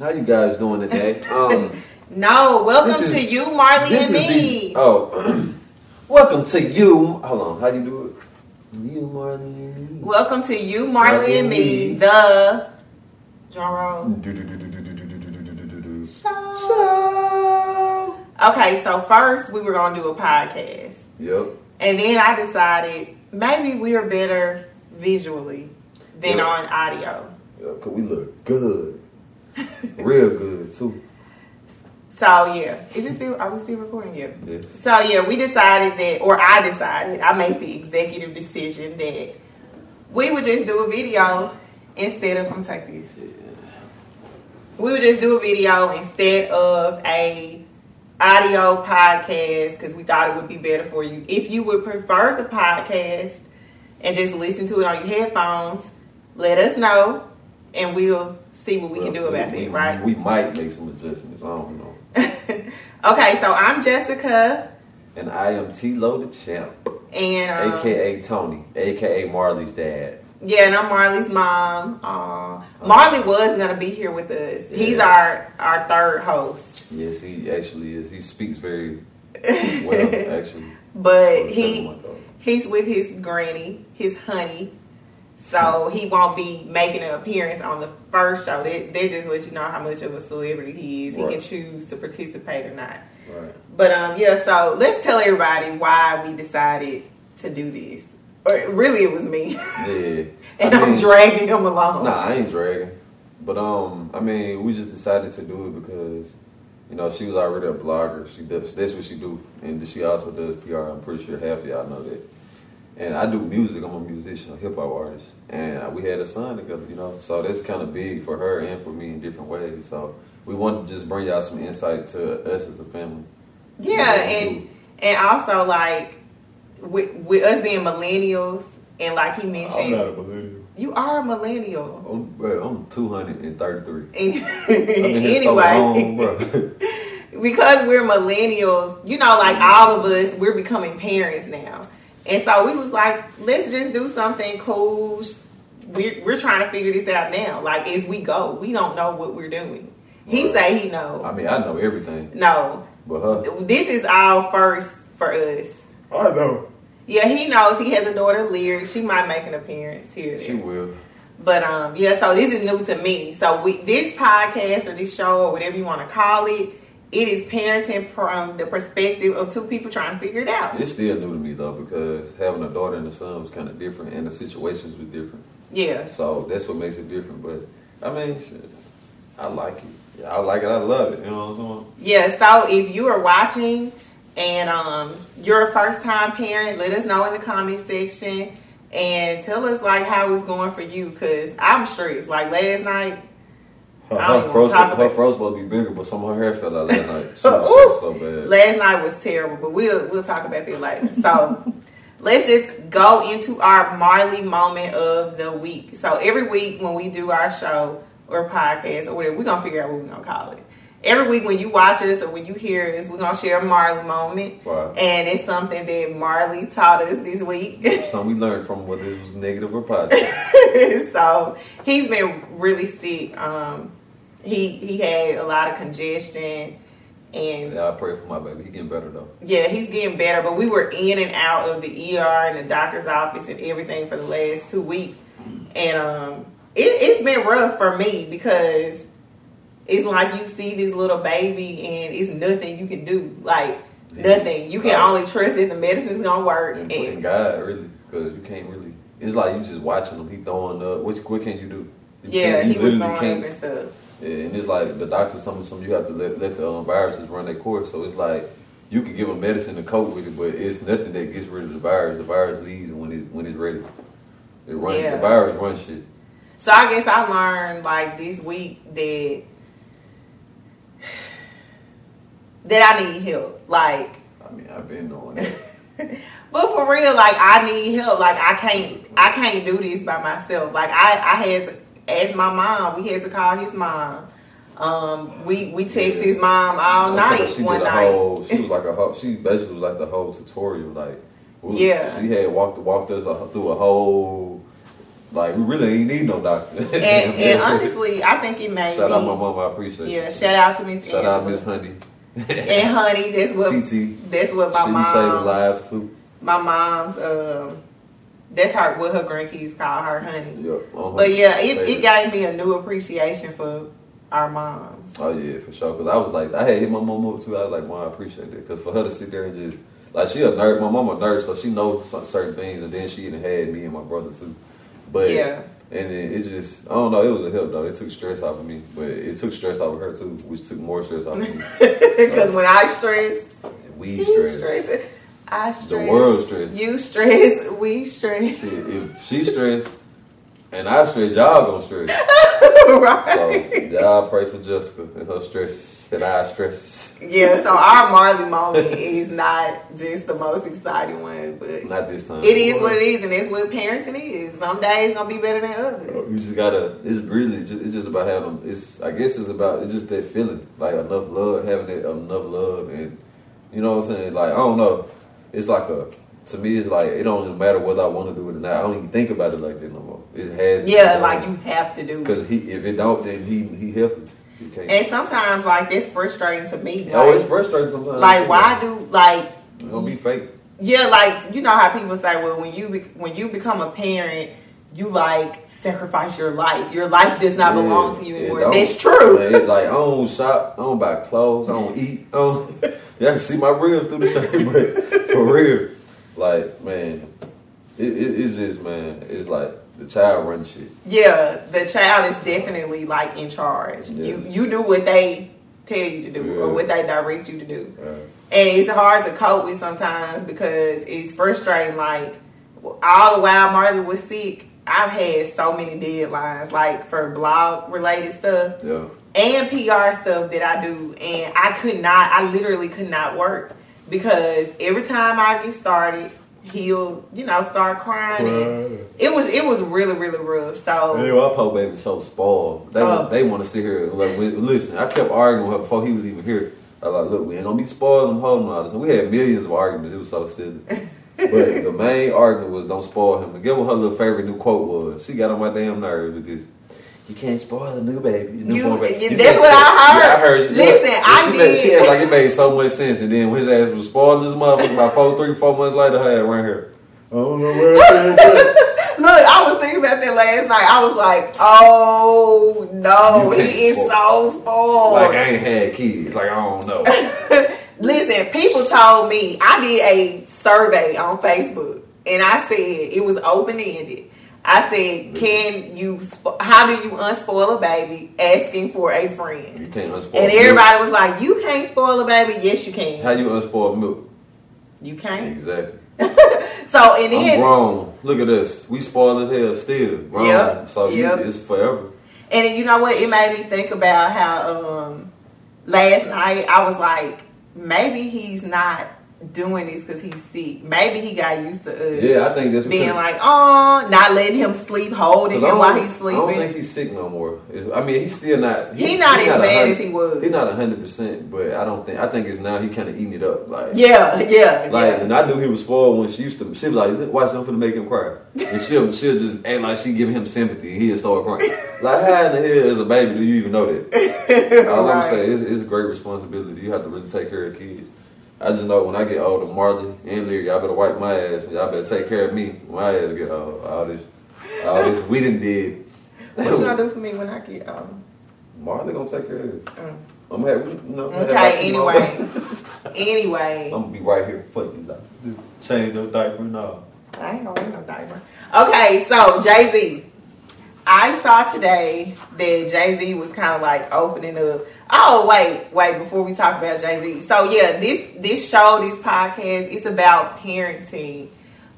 How you guys doing today? Um, no, welcome is, to you, Marley and me. The, oh, welcome to you. Hold on, how you do it? You, Marley and me. Welcome to you, Marley, Marley and me. The John Show. Okay, so first we were gonna do a podcast. Yep. And then I decided maybe we are better visually than yep. on audio. Yeah, cause we look good. real good too. So yeah, is it still? Are we still recording? Yeah. Yes. So yeah, we decided that, or I decided, I made the executive decision that we would just do a video instead of. I'm take this. We would just do a video instead of a audio podcast because we thought it would be better for you. If you would prefer the podcast and just listen to it on your headphones, let us know, and we'll see what we can do about we- that. Right? We might make some adjustments. I don't know. okay, so I'm Jessica, And I am TLo the champ, and um, aka Tony, aka Marley's dad. Yeah, and I'm Marley's mom. Uh, Marley was gonna be here with us. He's our our third host, Yes, he actually is. He speaks very well, actually. but he he's with his granny, his honey. So he won't be making an appearance on the first show. They, they just let you know how much of a celebrity he is. He can choose to participate or not. Right. But um, yeah. So let's tell everybody why we decided to do this. Or really, it was me, Yeah. and I I'm dragging him along. Nah, I ain't dragging. But um, I mean, we just decided to do it because, you know, she was already a blogger. She does that's what she do, and she also does PR. I'm pretty sure half of y'all know that. And I do music. I'm a musician, a hip hop artist, and uh, we had a son together. You know, so that's kind of big for her and for me in different ways. So we wanted to just bring y'all some insight to us as a family. Yeah, Yeah, and and also like with, with us being millennials, and like he mentioned, a millennial. you are a millennial. I'm, bro, I'm 233. And I've been so long, anyway, bro. because we're millennials, you know, like all of us, we're becoming parents now, and so we was like, let's just do something cool. We're we're trying to figure this out now. Like as we go, we don't know what we're doing. He Right. say he know. I mean, I know everything, No, but her, this is all first for us. I know. Yeah, he knows he has a daughter, Lyric. She might make an appearance here. She will. But um, yeah. So this is new to me. So we, this podcast or this show or whatever you want to call it, it is parenting from the perspective of two people trying to figure it out. It's still new to me though because having a daughter and a son was kind of different, and the situations were different. Yeah. So that's what makes it different. But I mean, shit, I like it. Yeah, I like it. I love it. You know what I'm saying? Yeah, so if you are watching and um, you're a first time parent, let us know in the comment section and tell us like how it's going for you because I'm stressed. Like last night, Her, her, talk her fro's supposed to be bigger, but some of her hair fell out last night. She was so bad. last night was terrible, but we'll we'll talk about that later. So let's just go into our Marley moment of the week. So every week when we do our show or podcast or whatever, we're gonna figure out what we're gonna call it. Every week when you watch us or when you hear us, we're gonna share a Marley moment. Wow. And it's something that Marley taught us this week. Something we learned from whether it was negative or positive. so he's been really sick. Um, he he had a lot of congestion, and yeah, I pray for my baby. He getting better though. yeah, he's getting better. But we were in and out of the ER and the doctor's office and everything for the last two weeks, and um, it, it's been rough for me because it's like you see this little baby and it's nothing you can do. Like nothing. You can Right. only trust that the medicine's gonna work. And, And, God, really, because you can't really. It's like you just watching him. He throwing up. What, what can you do? You yeah, he was throwing can't- up and stuff. And it's like the doctors, some some you have to let, let the um, viruses run their course. So it's like you can give them medicine to cope with it, but it's nothing that gets rid of the virus. The virus leaves when it's when it's ready. It run Yeah. the virus runs shit. So I guess I learned like this week that that I need help. Like, I mean, I've been doing that. but for real, like I need help. Like I can't I can't do this by myself. Like I I had to ask my mom. We had to call his mom. Um, we we text his mom all night she one night. whole. She was like a whole. She basically was like the whole tutorial. Like, we- Yeah. she had walked walked us through a whole Like we really ain't need no doctor. And, and honestly, I think it made shout me. out my mom. I appreciate yeah, you. shout out to Miss Shout Angela. out Miss Honey. and honey, that's what TT. that's what my she be saving lives too. my mom's, um, that's her what her grandkids call her honey. Yep. her But yeah, it, it gave me a new appreciation for our moms. Oh yeah, for sure. Cause I was like, I had hit my mom up too. I was like, mom, I appreciate it. Cause for her to sit there and just like she a nurse, my mom a nurse, so she knows certain things, and then she even had me and my brother too. But Yeah. and then it just, I don't know, it was a help though. It took stress off of me, but it took stress off of her too, which took more stress off of me. Because when I stress, we stress, stress. I stress. the world stress. You stress. We stress. Shit, if she stressed and I stress, y'all gonna stress. right. So y'all pray for Jessica and her stress and I stress. Yeah, so our Marley moment is not just the most exciting one, but Not this time. it is what it is, and that's what parenting is. Some days gonna be better than others. Oh, you just gotta. It's really. Just, it's just about having. It's. I guess it's about. It's just that feeling, like enough love, having that enough love, and you know what I'm saying. Like I don't know. It's like a. To me, it's like it don't even matter whether I want to do it or not. I don't even think about it like that no more. It has. Yeah, like you have to do. it. Because he, if it don't, then he he helpless. He. And sometimes, like that's frustrating to me. oh, it's Like, frustrating sometimes. like why do like It don't be fake. yeah, like you know how people say, well, when you be, when you become a parent, you like sacrifice your life. Your life does not Yeah, belong to you anymore. That's true. Man, it's like I don't shop, I don't buy clothes, I don't eat. I don't, y'all can see my ribs through the shirt, but for real, like man, it, it, it's just man, it's like the child runs shit. Yeah, the child is definitely like in charge. Yes. You you do what they tell you to do or what they direct you to do. Uh, And it's hard to cope with sometimes because it's frustrating. Like all the while Marley was sick, I've had so many deadlines, like for blog related stuff yeah, and PR stuff that I do, and I could not. I literally could not work because every time I get started, he'll you know start crying. And it was it was really really rough. So Man, my poor baby so spoiled. They Oh. they want to sit here. Like, listen, I kept arguing with her before he was even here. I was like, look, we ain't gonna be spoiled and holding all this. And we had millions of arguments. It was so silly. but the main argument was don't spoil him. And get what her little favorite new quote was. She got on my damn nerves with this. You can't spoil a new baby. Your You- baby. you- You that's can't what I spoil- heard. Yeah, I heard. Listen, And I she did. Made, she had like it made so much sense. And then when his ass was spoiled this motherfucker about four, three, four months later, I had right here. I don't know where Look, I was thinking about that last night. I was like, oh no, he is spoil- so spoiled. Like I ain't had kids. Like I don't know. Listen, people told me I did a survey on Facebook, and I said it was open ended. I said, "Can you? Spo- how do you unspoil a baby?" Asking for a friend, You can't unspoil. and milk. everybody was like, "You can't spoil a baby." Yes, you can. How you unspoil milk? You can't. Exactly. So and then grown. Look at this. We spoiled as hell still. Yep, So you- yep. it's forever. And then, you know what? It made me think about how um, last night I was like, maybe he's not doing this because he's sick. Maybe he got used to us Yeah, I think that's being like, oh, not letting him sleep, holding him while he's sleeping. I don't think he's sick no more. It's- I mean, he's still not. He not as a bad as he was. He's not hundred percent, but I don't think. I think it's now he kind of eating it up. Like Yeah, yeah, Like, yeah. and I knew he was spoiled when she used to. She was like, "Watch, I'm finna make him cry," and she'll she'll just act like she giving him sympathy, and he'll start crying. Like, how in the hell as a baby do you even know that? All I'm Right. saying is, it's a great responsibility. You have to really take care of kids. I just know when I get older, Marley and Lyric, y'all better wipe my ass. Y'all better take care of me when my ass get old. All this, all this we done did. What you gonna do for me when I get um? Marley gonna take care of you. Mm. I'm gonna you know, I'm Okay. my Anyway, anyway, I'm gonna be right here for you. Like, change your diaper and all. I ain't gonna wear no diaper. Okay, so Jay Z. I saw today that Jay Z was kind of like opening up. Oh wait, wait! Before we talk about Jay Z, so yeah, this this show, this podcast, it's about parenting,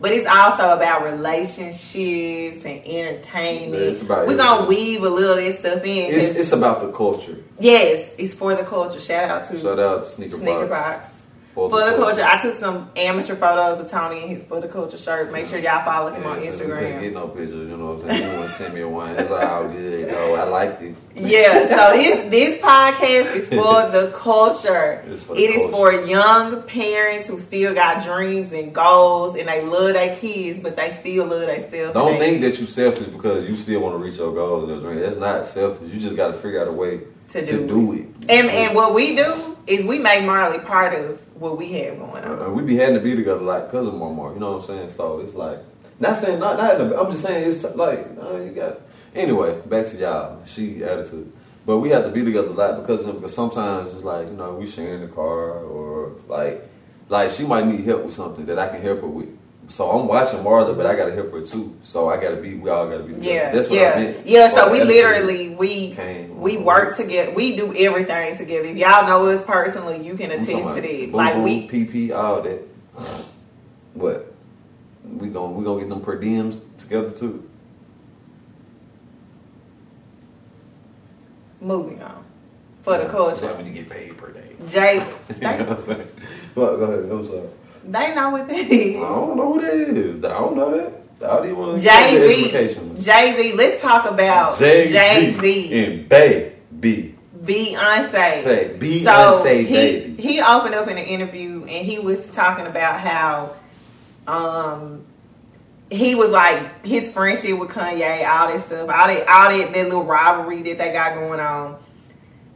but it's also about relationships and entertainment. Yeah, We're gonna weave a little of that stuff in. It's it's about the culture. yes, it's for the culture. Shout out to Shout out Sneaker, Sneaker Box. Box. For the culture, I took some amateur photos of Tony in his for the culture shirt. Make sure y'all follow him Yeah, on couldn't Instagram. get no pictures, you know what I'm saying? You want to send me one. It's all good. Oh, I liked it. Yeah, so this this podcast is for the culture. It's for the It is culture. for young parents who still got dreams and goals, and they love their kids, but they still love themselves. Don't think that you selfish because you still want to reach your goals and your dreams. That's not selfish. You just got to figure out a way To to, do do, it. And and what we do is we make Marley part of what we have going on. Uh, we be having to be together like cousin Marmar. You know what I'm saying? So it's like not saying not not. I'm just saying it's t- like uh, you got. Anyway, back to y'all. She attitude. But we have to be together a lot because of, because sometimes it's like you know we sharing the car or like like she might need help with something that I can help her with. So I'm watching Martha, but I gotta help her too. So I gotta be. We all gotta be together. Yeah, That's what yeah, I meant. yeah. So we literally we Came. we work together. We do everything together. If y'all know us personally, you can attest to that. Like we PP, all that. What? We gon' we gonna get them per diems together too. moving on for the Yeah, culture. That when you get paid per day. Jay, you know what I'm saying? But go ahead. I'm sorry. They know what that I don't know who that is. I don't know that. I don't even want Jay Z. Jay Z. Let's talk about Jay Z. and Baby. Beyonce. Say Beyonce, So he baby. he opened up in an interview and he was talking about how um he was like his friendship with Kanye, all that stuff, all that all that that little rivalry that they got going on.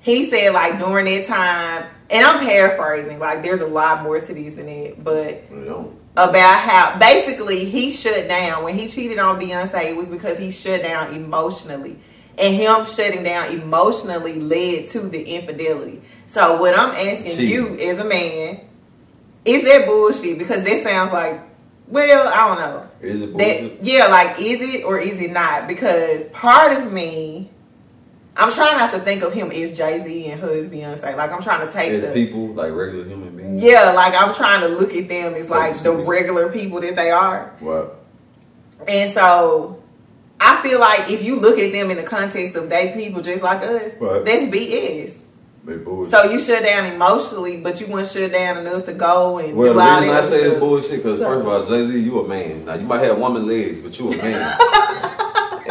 He said like during that time, and I'm paraphrasing, like there's a lot more to this than it, but about how basically he shut down when he cheated on Beyonce. It was because he shut down emotionally, and him shutting down emotionally led to the infidelity. So what I'm asking you as a man is that bullshit? Because that sounds like, well, I don't know. is it bullshit? That yeah, like is it or is it not? Because part of me. I'm trying not to think of him as Jay Z and her as Beyonce. Like I'm trying to take As the people, like regular human beings. yeah, like I'm trying to look at them as like the regular people that they are. What? And so I feel like if you look at them in the context of they people just like us, Right. that's BS. So you shut down emotionally, but you weren't shut down enough to go and Well, do the reason I say it's bullshit because So- first of all, Jay Z, you a man. Now you might have woman legs, but you a man.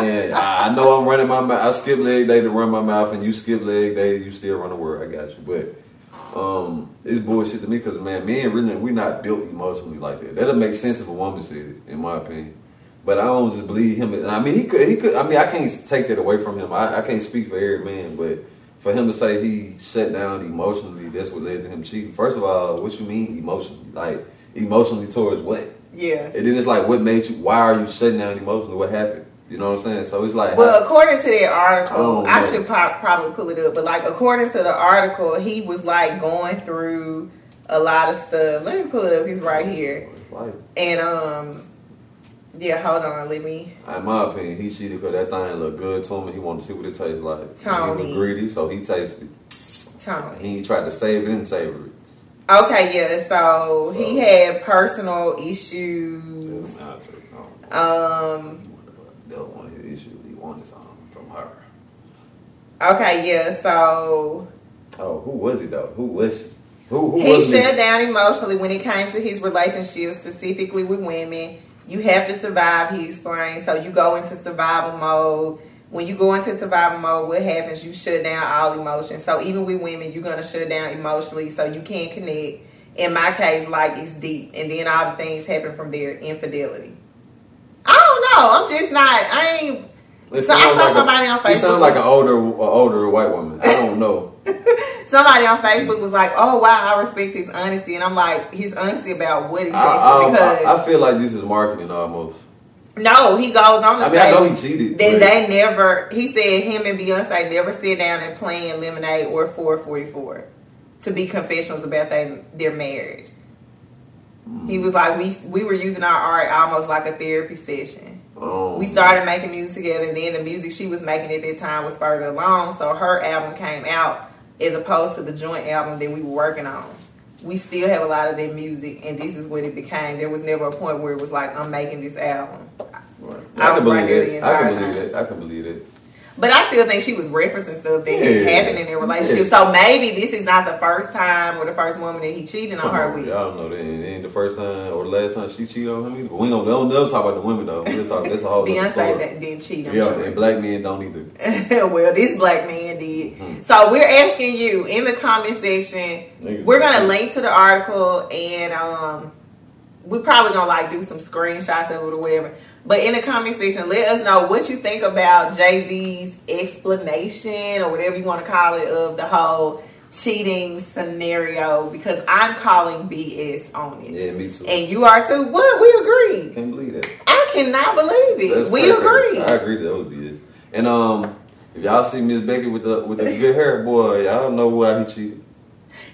and I, I know I'm running my mouth. I skip leg day to run my mouth, and you skip leg day, you still run the word. I got you, but um, it's bullshit to me because man, men really we're not built emotionally like that. That'll make sense if a woman said it, in my opinion. But I don't just believe him. I mean, he could. He could. I mean, I can't take that away from him. I, I can't speak for every man, but for him to say he shut down emotionally, that's what led to him cheating. First of all, what you mean emotionally? Like emotionally towards what? Yeah. And then it's like, what made you? Why are you shutting down emotionally? What happened? You know what I'm saying? So it's like, Well, according to that article, Oh, I should po- probably pull it up, but like according to the article, he was like going through a lot of stuff. Let me pull it up. He's right here. And um, yeah, hold on, let me. in my opinion, he cheated because that thing looked good to him, and he wanted to see what it tastes like. Tony. He was greedy, so he tasted. it. Tony. He tried to save it and savor it. Okay, yeah. So he had personal issues. Damn, I'll take it. No. Um. That was one of his issues. Um, he wanted from her. Okay, yeah. So Oh, who was he though? Who was she? Who, who he was shut this? down emotionally when it came to his relationships, specifically with women. You have to survive, he explained. So you go into survival mode. When you go into survival mode, what happens? You shut down all emotions. So even with women, you're gonna shut down emotionally, so you can't connect. In my case, like it's deep, and then all the things happen from there. Infidelity. I don't know. I'm just not. I ain't. It So I saw like somebody a, on He Facebook. sounds like an older, a older white woman. I don't know. Somebody on Facebook was like, "Oh wow, I respect his honesty," and I'm like, "His honesty about what I, exactly?" I, because I, I feel like this is marketing almost. no, he goes on to I mean, say I know he cheated. but- they never. He said him and Beyonce never sit down and plan Lemonade or 444 to be confessionals about their their marriage. He hmm. was like, "We we were using our art almost like a therapy session." Um, we started making music together and then the music she was making at that time was further along so her album came out as opposed to the joint album that we were working on we still have a lot of that music and this is what it became there was never a point where it was like i'm making this album Right. I I, was can right believe there that. the I can believe time. that. I can believe that. But I still think she was referencing stuff that Yeah. happened in their relationship. So maybe this is not the first time or the first woman that he cheated on her with. Y'all know that ain't, ain't the first time or the last time she cheated on him either. But we don't, don't never talk about the women though. We'll talk. That's a whole Beyonce story. that didn't cheat, I'm yeah, sure. and black men don't either. well, this black man did. Hmm. So we're asking you in the comment section. Niggas We're gonna link to the article and um, we probably gonna like do some screenshots of it or whatever. But in the comment section, let us know what you think about Jay Z's explanation or whatever you want to call it of the whole cheating scenario because I'm calling BS on it. Yeah, me too. And you are too. What? We agree. Can't believe that. I cannot believe it. That's we crazy. agree. I agree that be this. And um, if y'all see Miss Becky with the with the good hair, boy, y'all know why he cheated.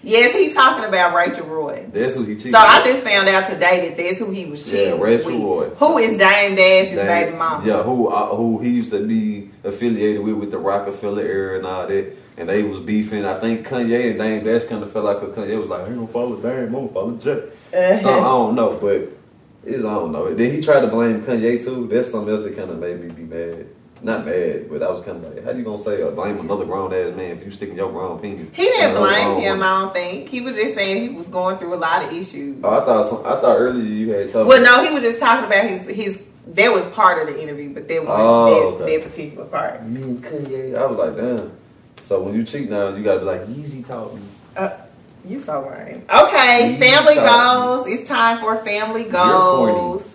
Yes, he talking about Rachel Roy. That's who he cheated. So I just found out today that that's who he was Yeah, cheating Rachel with. Roy. Who is Dame Dash's Dang. baby mama? Yeah, who uh, who he used to be affiliated with with the Roc-A-Fella era and all that. And they was beefing. I think Kanye and Dame Dash kind of felt like because Kanye was like, I ain't gonna follow Dame, I'm gonna follow Jay. so I don't know, but it's I don't know. Then he tried to blame Kanye too. That's something else that kind of made me be mad. Not mad, but I was kind of like, how you gonna say or blame another grown ass man if you sticking your grown penis? He didn't blame him. woman? I don't think he was just saying he was going through a lot of issues. Oh, I thought some, I thought earlier you had told Well, no, he was just talking about his his. That was part of the interview, but that wasn't Oh, that, okay. that particular part. Me and Kanye, I was like, damn. So when you cheat now, you gotta be like, Yeezy taught me. Uh, you so lame. Okay, You family goals. It's time for family goals.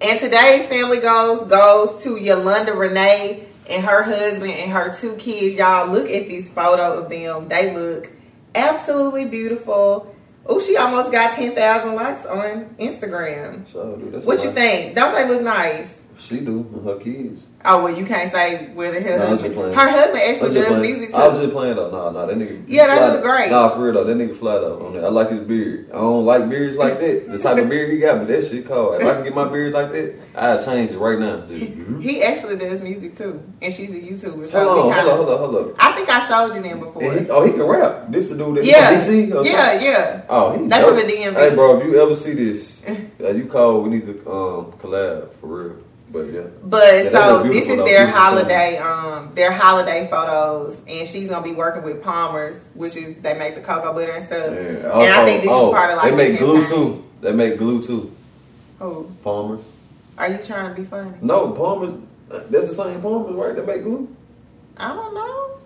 And today's family goals goes to Yolanda Renee and her husband and her two kids. Y'all look at this photo of them. They look absolutely beautiful. Oh, she almost got ten thousand likes on Instagram. So, dude, What you think? Don't they look nice? She do, and her kids. Oh well, you can't say No, I'm husband. Her husband actually does playing. music too. I was just playing though. Nah, nah, that nigga. Yeah, that look great. Nah, for real though, that nigga fly though. On that. I like his beard. I don't like beards like that. The type of beard he got, but that shit cold. If I can get my beard like that, I'd change it right now. Just, He actually does music too, and she's a YouTuber. So hold on, kinda, hold on, hold on, hold on. I think I showed you them before. He- oh, he can rap. This the dude that yeah, DC or yeah, something? yeah. Oh, he That's dope. from the DMV. Hey, bro, if you ever see this, uh, you call. We need to um, collab for real. But yeah, But Yeah, so this is their holiday, um, their holiday photos, and she's gonna be working with Palmer's, which is they make the cocoa butter and stuff. Yeah. and I think this oh, is part of like they make glue too. They make glue too. Oh, Palmer's. are you trying to be funny? No, Palmer's. That's the same Palmer's, right? They make glue. I don't know.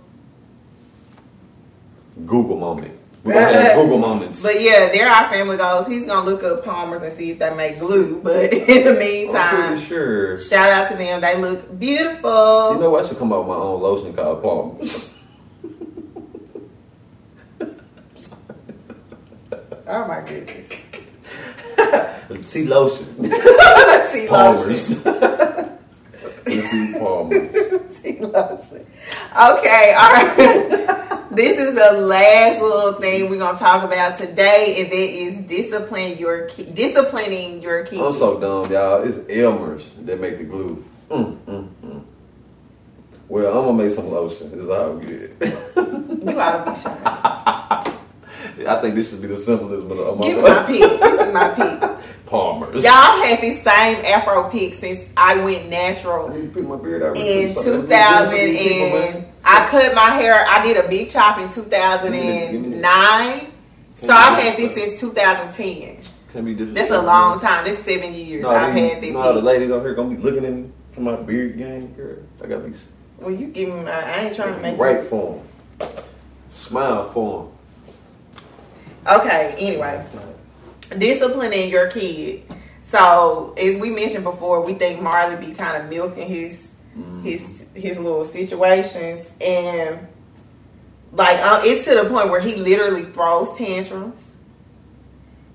Google moment. We're gonna have Google moments. But yeah, they're our family goals. He's gonna look up Palmer's and see if they make glue. But in the I'm meantime, sure. shout out to them. They look beautiful. You know, what? I should come up with my own lotion called Palmer's. oh my goodness. Tea lotion. Tea lotion. Palmer's. Let's see Palmer. Tea lotion. Okay, all right. This is the last little thing we're gonna talk about today, and that is discipline your ki- disciplining your kids. I'm so dumb, y'all. It's Elmer's that make the glue. Mm, mm, mm. Well, I'm gonna make some lotion. It's all good. you ought to be shy. I think this should be the simplest, but I'm Give me my pick. This is my pick. Palmer's. Y'all had this same Afro pick since I went I natural need to pick my beard out. in 2000 good for these people, and. I cut my hair. I did a big chop in Give me that, give me 2009. So I've had this since 2010. Can be different. That's a long time. That's seven years. No, I've had that know how the ladies out here gonna be looking at me for my beard game, girl. I gotta be Well, you give me my. I ain't trying to make right for them. Smile for them. Okay. Anyway, disciplining your kid. So as we mentioned before, we think Marley be kind of milking his mm-hmm. his his little situations, and like uh, it's to the point where he literally throws tantrums.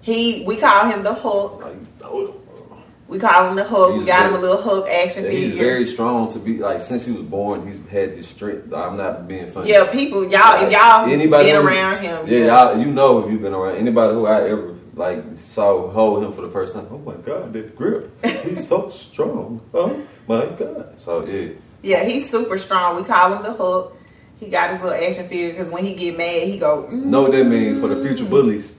He we call him the hook. Like, hold on, bro. We call him the hook. we He's got him a little hook action Yeah, figure. he's very strong to be like since he was born. He's had this strength. I'm not being funny. yeah, people, y'all, if y'all Anybody been around him, Yeah, y'all, you know if you've been around anybody who I ever like saw hold him for the first time. Oh my God, that grip! He's so strong. Oh my God! So yeah, Yeah, he's super strong. We call him the hook. He got his little action figure because when he get mad, he go. Mm. know what that means for the future bullies.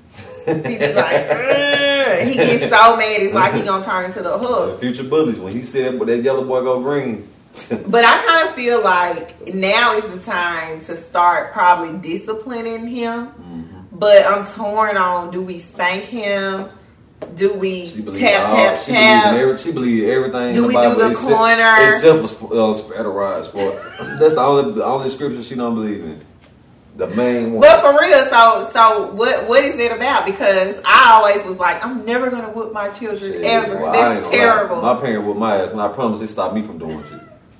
He be like, "Ugh." he gets so mad. It's like he gonna turn into the The hook. future bullies. When he said that, that yellow boy go green, But I kind of feel like now is the time to start probably disciplining him. Mm-hmm. But I'm torn on do we spank him? Do we She tap all- tap she believe tap? every, she believe everything. Do we do the except- corner? Except for uh, spread a rod sport. That's the only the only scripture she don't believe in. The main one. But for real, so so what what is it about? Because I always was like, I'm never gonna whoop my children Shit, ever. well, That's gonna lie. terrible. My parents whooped my ass, and I promise it stopped me from doing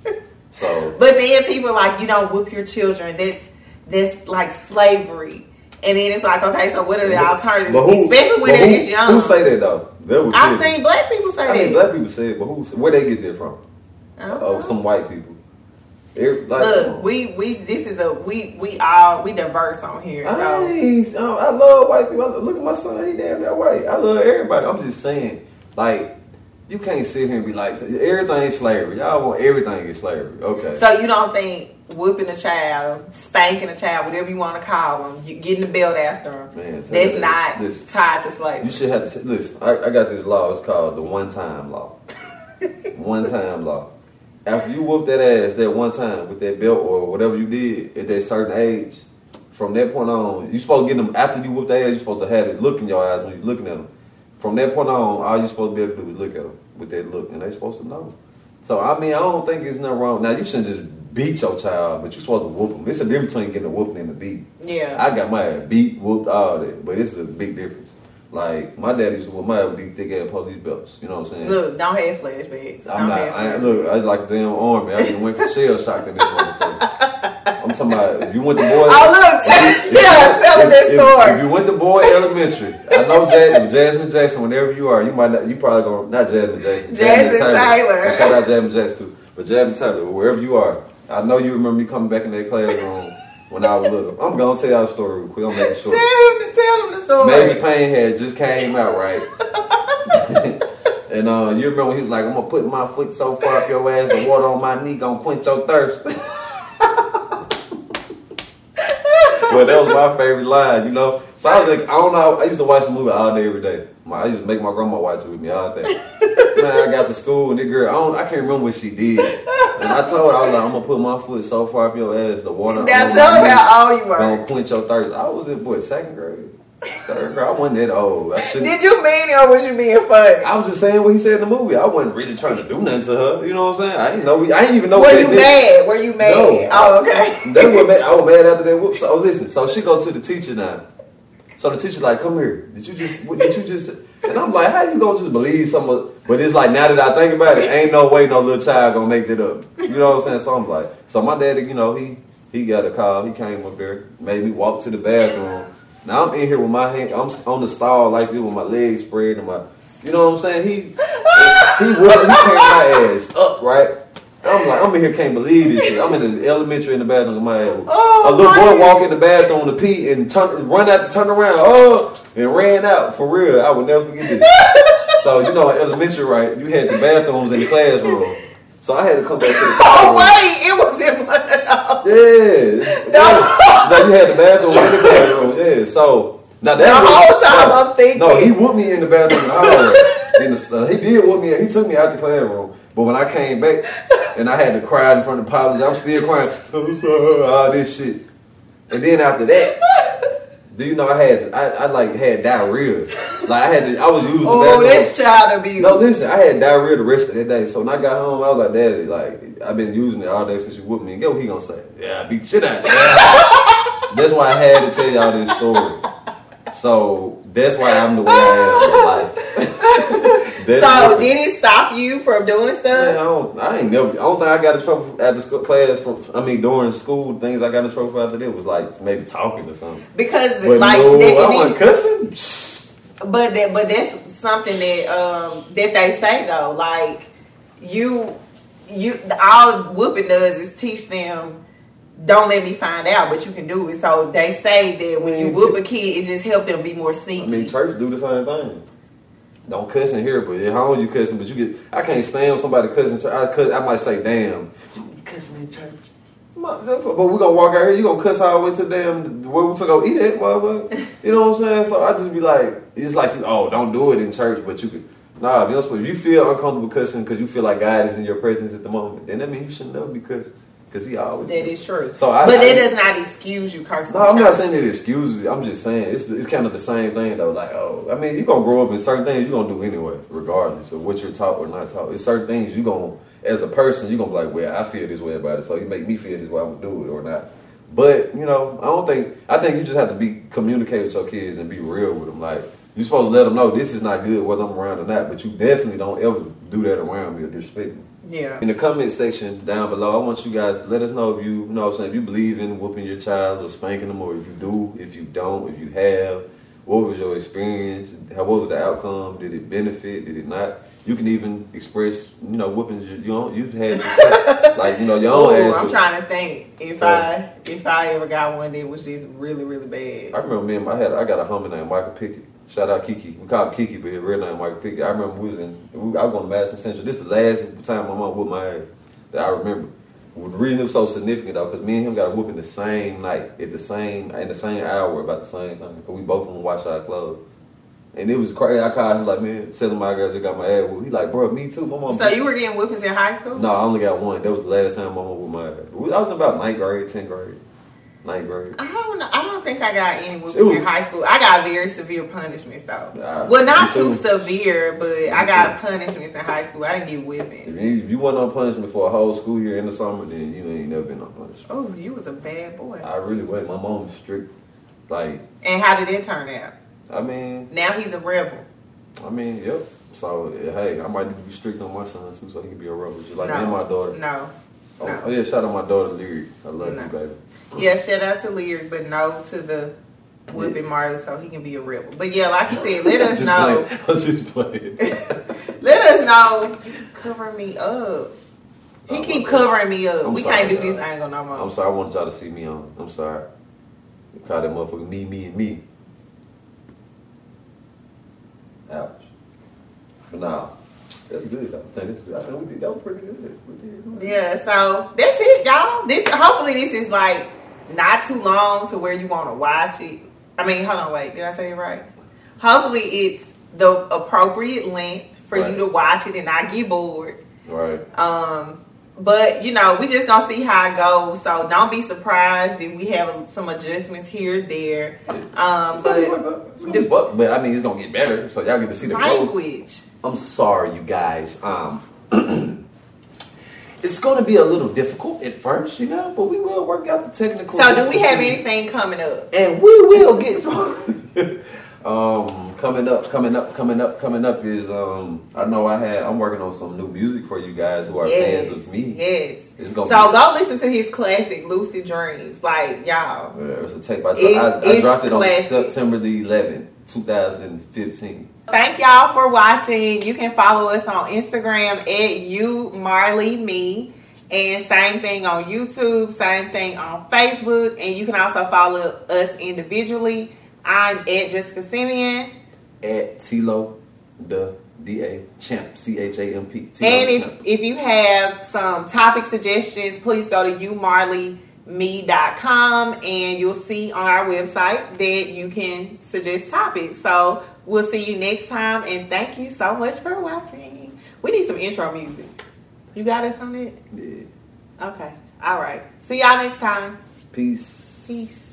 shit. So But then people are like, you don't whoop your children. That's that's like slavery. And then it's like, okay, so what are the alternatives? Who- Especially when they're this young. Who say that though? That I've seen black people say I mean, that. black people say it, but who? Where they get that from? Oh, know. some white people. Like, Look, we we this is a we we all we diverse on here. I, So I I love white people. Look at my son; he damn that white. I love everybody. I'm just saying, like, you can't sit here and be like, everything slavery. Y'all want everything is slavery. Okay. so you don't think whooping a child, spanking a child, whatever you want to call them, you getting the belt after them, Man, that's you not that. Listen. tied to slavery. You should have to listen. I, I got this law. It's called the one time law. one time law. After you whoop that ass that one time with that belt or whatever you did at that certain age, from that point on, you supposed to get them after you whoop their ass. You supposed to have it look in your eyes when you're looking at them. From that point on, all you're supposed to be able to do is look at them with that look, and they're supposed to know. So I mean, I don't think it's nothing wrong. Now you shouldn't just beat your child, but you're supposed to whoop them. It's a difference between getting a whooping and a beat. Yeah. I got my ass beat, whooped, all that, but it's a big difference. Like my daddy used to whoop my ass with these thick ass police belts. You know what I'm saying? Look, don't have flashbacks. Don't I'm not. have I, look, I was like a damn army. I just went for shell shocked in this motherfucker. I'm talking about if you went to boy. Oh look, if- yeah, tell him if- that if- story. If you went to Boy Elementary, I know Jasmine, Jasmine Jackson. Whenever you are, you might not. You probably gonna not Jasmine Jackson. Jasmine Taylor. And shout out Jasmine Jackson too. But Jasmine Taylor, wherever you are, I know you remember me coming back in that classroom when I was little. I'm gonna tell y'all a story real quick. I'm making sure. Tell him, tell him the story. Major Payne had just came out, right? and uh, you remember when he was like, I'm gonna put my foot so far up your ass, the water on my knee gonna quench your thirst. well, that was my favorite line, you know. So I was like, I don't know. I used to watch the movie all day, every day. My, I used to make my grandma watch it with me all day. Man, I got to school and the girl, I don't, I can't remember what she did. And I told her, I was like, I'm gonna put my foot so far up your ass, the water. now tell knee how old you were. Gonna quench your thirst. I was in what second grade, third grade. I wasn't that old. Did you mean it or was you being funny? I was just saying what he said in the movie. I wasn't really trying to do nothing to her. You know what I'm saying? I didn't know. I didn't even know. Were you mad? Were you mad? No. oh, okay. They were mad. I was mad after that. Whoop. So oh, listen. So she go to the teacher now. So the teacher like, come here. Did you just? What did you just? And I'm like, how you gonna just believe someone? But it's like now that I think about it, ain't no way no little child gonna make that up. You know what I'm saying? So I'm like, so my daddy, you know, he he got a call. He came up there, made me walk to the bathroom. Now I'm in here with my hand. I'm on the stall like this with my legs spread and my, you know what I'm saying? He he he turned my ass up right. I'm like, I'm in here, can't believe this shit. I'm in the elementary in the bathroom with my ass. Oh, a little boy walk in the bathroom to pee and turn, run out, turn around, oh, and ran out for real. I would never forget this. so you know, elementary, right? You had the bathrooms in the classroom. So I had to come back to the Oh wait, it was in of those. Yeah. No. yeah. No, you had the bathroom in the classroom. Yeah. So now that The was- whole time no, I'm thinking. No, he whooped me in the bathroom. Oh, in the, uh, he did whoop me. He took me out the classroom. But when I came back and I had to cry in front of college, I'm still crying. I'm sorry, all this shit. And then after that, do you know I had I, I like had diarrhea. Like I had to, I was using the Oh, bathroom. that's child abuse. No, listen, I had diarrhea the rest of that day. So when I got home, I was like, Daddy, like, I've been using it all day since you whooped me. And get what he gonna say? Yeah, I beat the shit out of you. that's why I had to tell y'all this story. So that's why I'm the way I am in life. So what- did it stop you from doing Man, I stuff? don't. I ain't never. I don't think I got in trouble after school class. From I mean, during school, things I got in trouble for after that was like maybe talking or something. Because But like no, that- I wasn't cussing. But that, but that's something that um that they say though. Like you, you all whooping does is teach them. Don't let me find out, but you can do it. So they say that when you whoop a kid, it just help them be more sneaky. I mean, church do the same thing. Don't cuss in here, but at home you cussing. But you get, I can't stand somebody cussing. I cuss, I might say, "Damn, you cussing in church." But we're gonna walk out here. You gonna cuss all the way to damn where we finna go eat at, motherfucker. You know what I'm saying? So I just be like, it's like, oh, don't do it in church, but you could. Nah, if you, don't, if you feel uncomfortable cussing because you feel like God is in your presence at the moment, then that means you shouldn't know because because He always. That is true. So I, but I, that does not excuse you cursing. No, I'm not saying it excuses. it. I'm just saying it's it's kind of the same thing though. Like, oh, I mean, you're gonna grow up in certain things you're gonna do anyway, regardless of what you're taught or not taught. It's certain things you're gonna, as a person, you're gonna be like, well, I feel this way about it, so you make me feel this way, I'm gonna do it or not. But you know, I don't think. I think you just have to be communicate with your kids and be real with them. Like, you're supposed to let them know this is not good whether I'm around or not. But you definitely don't ever do that around me or disrespect me. Yeah. In the comment section down below, I want you guys to let us know if you, you know what I'm saying, if you believe in whooping your child or spanking them, or if you do, if you don't, if you have, what was your experience? How, what was the outcome? Did it benefit? Did it not? You can even express, you know, whoopings you, know, you've had, yourself. like, you know, your own Oh, ass. I'm trying to think if So- I if I ever got one that was just really really bad. I remember me and my, I had, I got a homie named Michael Pickett. Shout out Kiki. We call him Kiki, but his real name Michael Pickett. I remember we was in, we, I was going to Madison Central. This is the last time my mom whooped my ass that I remember. The reason it was so significant though, because me and him got a whooping the same night, at the same, in the same hour, about the same thing. 'Cause we both from Watch Our Club. And it was crazy. I called him like, man, tell him my girl just got my ass whooped. He like, bro, me too. My mom. So you were getting whoopings in high school? No, I only got one. That was the last time my mom whooped my ass. I was about ninth grade, tenth grade, ninth grade. I don't know. I don't think I got any whoopings in high school. I got very severe punishments though. Nah, well, not too too. severe, but I Me got punishments in high school. I didn't get whippings. If you, if you wasn't on punishment for a whole school year in the summer, then you ain't never been on punishment. Oh, you was a bad boy. I really was. My mom was strict. Like, And how did it turn out? I mean, Now he's a rebel. I mean, yep. So hey, I might be strict on my son too, so he can be a rebel, just like me No. and my daughter. No. Oh, no. yeah, shout out my daughter Lyric. I love No. you, baby. Yeah, shout out to Lyric, but no to the whipping Marley so he can be a rebel. But yeah, like you said, let us know. playing. I was just playing. Let us know. Cover me up. He Oh, keep covering me up. I'm we sorry, can't do God. this angle no more. I'm sorry. I wanted y'all to see me on. I'm sorry. You call that motherfucker me, me, and me. Ouch. But nah, that's good. I think that's good. I think we did. That was pretty good. We did. Yeah, so that's it, y'all. This hopefully this is like not too long to where you want to watch it. I mean, hold on, wait, did I say it right? Hopefully it's the appropriate length for Right. you to watch it and not get bored. Right. Um, but you know, we just gonna see how it goes. So don't be surprised if we have some adjustments here there. Um, It's gonna be but. Fucked, but I mean, it's gonna get better. So y'all get to see the growth. language. I'm sorry, you guys. Um, it's going to be a little difficult at first, you know, but we will work out the technical. So do we have anything coming up? And we will get through. um, coming up, coming up, coming up, coming up is um. I know I had. I'm working on some new music for you guys who are Yes, fans of me. Yes. It's gonna So be. go listen to his classic "Lucid Dreams." Like y'all, Yeah, it's a tape. I, It- I, I dropped it on classic. September the 11th, 2015. Thank y'all for watching. You can follow us on Instagram at you Marley Me. And same thing on YouTube, same thing on Facebook, and you can also follow us individually. I'm at Jessica Simeon. At TLo the Da Champ C H A M P. And the Champ. if, if you have some topic suggestions, please go to youmarleyme.com and you'll see on our website that you can suggest topics. So we'll see you next time and thank you so much for watching. We need some intro music. You got us on it? Yeah. Okay. All right. See y'all next time. Peace. Peace.